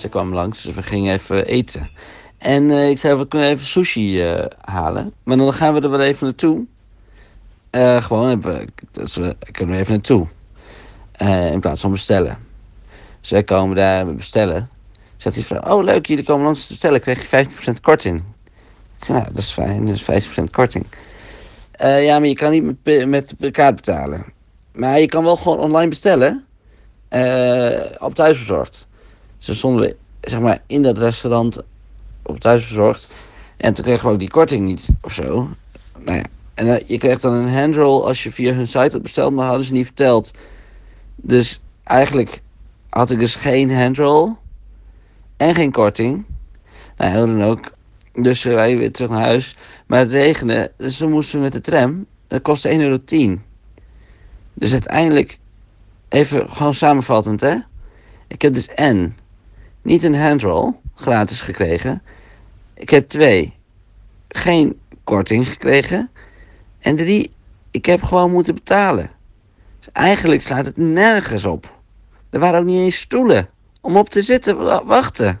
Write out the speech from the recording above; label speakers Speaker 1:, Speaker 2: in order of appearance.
Speaker 1: ze kwam langs, dus we gingen even eten. En eh, ik zei, we kunnen even sushi eh, halen. Maar dan gaan we er wel even naartoe. Eh, gewoon, even, dus we kunnen we even naartoe. In plaats van bestellen. Dus wij komen daar bestellen. Zegt die vrouw, oh leuk, jullie komen langs te bestellen, krijg je 15% korting. Nou, dat is fijn, dat is 15% korting. Ja, maar je kan niet met, met kaart betalen. Maar je kan wel gewoon online bestellen. op thuisbezorgd. Dan stonden zeg maar, in dat restaurant op thuisbezorgd. En toen kregen we ook die korting niet, of zo. Nou ja, en eh, je kreeg dan een handroll als je via hun site had besteld, maar hadden ze niet verteld. Dus eigenlijk had ik dus geen handroll en geen korting. Nou, hoe dan ook. Dus we rijden weer terug naar huis. Maar het regende, dus toen moesten we met de tram. Dat kostte 1,10 euro. Dus uiteindelijk, even gewoon samenvattend hè. Ik heb dus en niet een handroll gratis gekregen. Ik heb twee, geen korting gekregen. En drie, ik heb gewoon moeten betalen. Dus eigenlijk slaat het nergens op. Er waren ook niet eens stoelen om op te zitten wa- wachten.